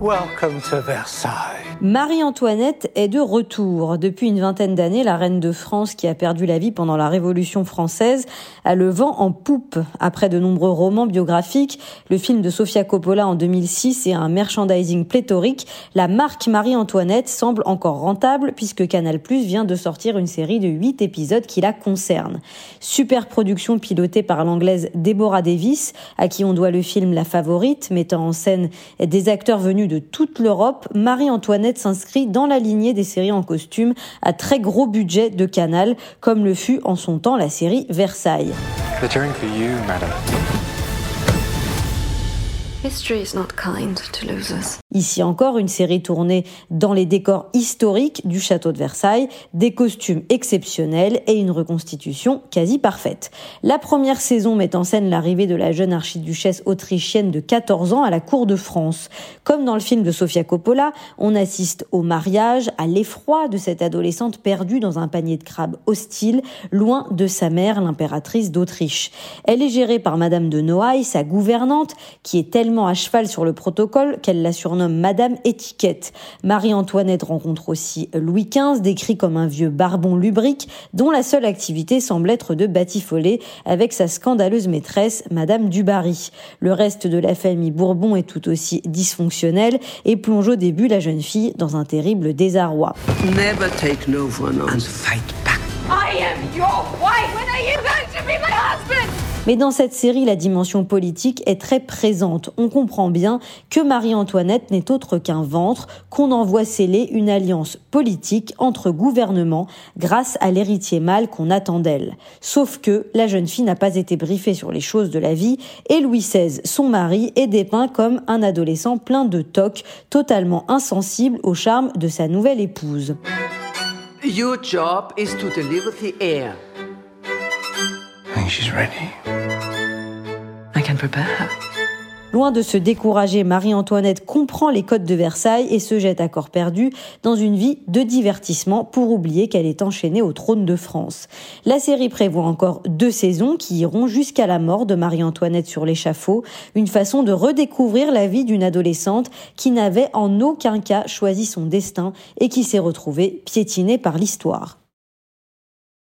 Welcome to Versailles. Marie-Antoinette est de retour. Depuis une vingtaine d'années, la reine de France, qui a perdu la vie pendant la Révolution française, a le vent en poupe. Après de nombreux romans biographiques, le film de Sofia Coppola en 2006 et un merchandising pléthorique, la marque Marie-Antoinette semble encore rentable puisque Canal+ vient de sortir une série de huit épisodes qui la concernent. Super production pilotée par l'anglaise Deborah Davis, à qui on doit le film La Favorite, mettant en scène des acteurs venus de toute l'Europe, Marie-Antoinette s'inscrit dans la lignée des séries en costume à très gros budget de Canal, comme le fut en son temps la série Versailles. Ici encore, une série tournée dans les décors historiques du château de Versailles, des costumes exceptionnels et une reconstitution quasi parfaite. La première saison met en scène l'arrivée de la jeune archiduchesse autrichienne de 14 ans à la cour de France. Comme dans le film de Sofia Coppola, on assiste au mariage, à l'effroi de cette adolescente perdue dans un panier de crabes hostile, loin de sa mère, l'impératrice d'Autriche. Elle est gérée par Madame de Noailles, sa gouvernante, qui est tellement à cheval sur le protocole qu'elle la surnomme Madame Étiquette. Marie-Antoinette rencontre aussi Louis XV, décrit comme un vieux barbon lubrique, dont la seule activité semble être de batifoler avec sa scandaleuse maîtresse, Madame Dubarry. Le reste de la famille Bourbon est tout aussi dysfonctionnel et plonge au début la jeune fille dans un terrible désarroi. Never take no for Mais dans cette série, la dimension politique est très présente. On comprend bien que Marie-Antoinette n'est autre qu'un ventre, qu'on envoie sceller une alliance politique entre gouvernements grâce à l'héritier mâle qu'on attend d'elle. Sauf que la jeune fille n'a pas été briefée sur les choses de la vie et Louis XVI, son mari, est dépeint comme un adolescent plein de tocs, totalement insensible au charme de sa nouvelle épouse. She's ready. I can prepare her. Loin de se décourager, Marie-Antoinette comprend les codes de Versailles et se jette à corps perdu dans une vie de divertissement pour oublier qu'elle est enchaînée au trône de France. La série prévoit encore deux saisons qui iront jusqu'à la mort de Marie-Antoinette sur l'échafaud, une façon de redécouvrir la vie d'une adolescente qui n'avait en aucun cas choisi son destin et qui s'est retrouvée piétinée par l'histoire.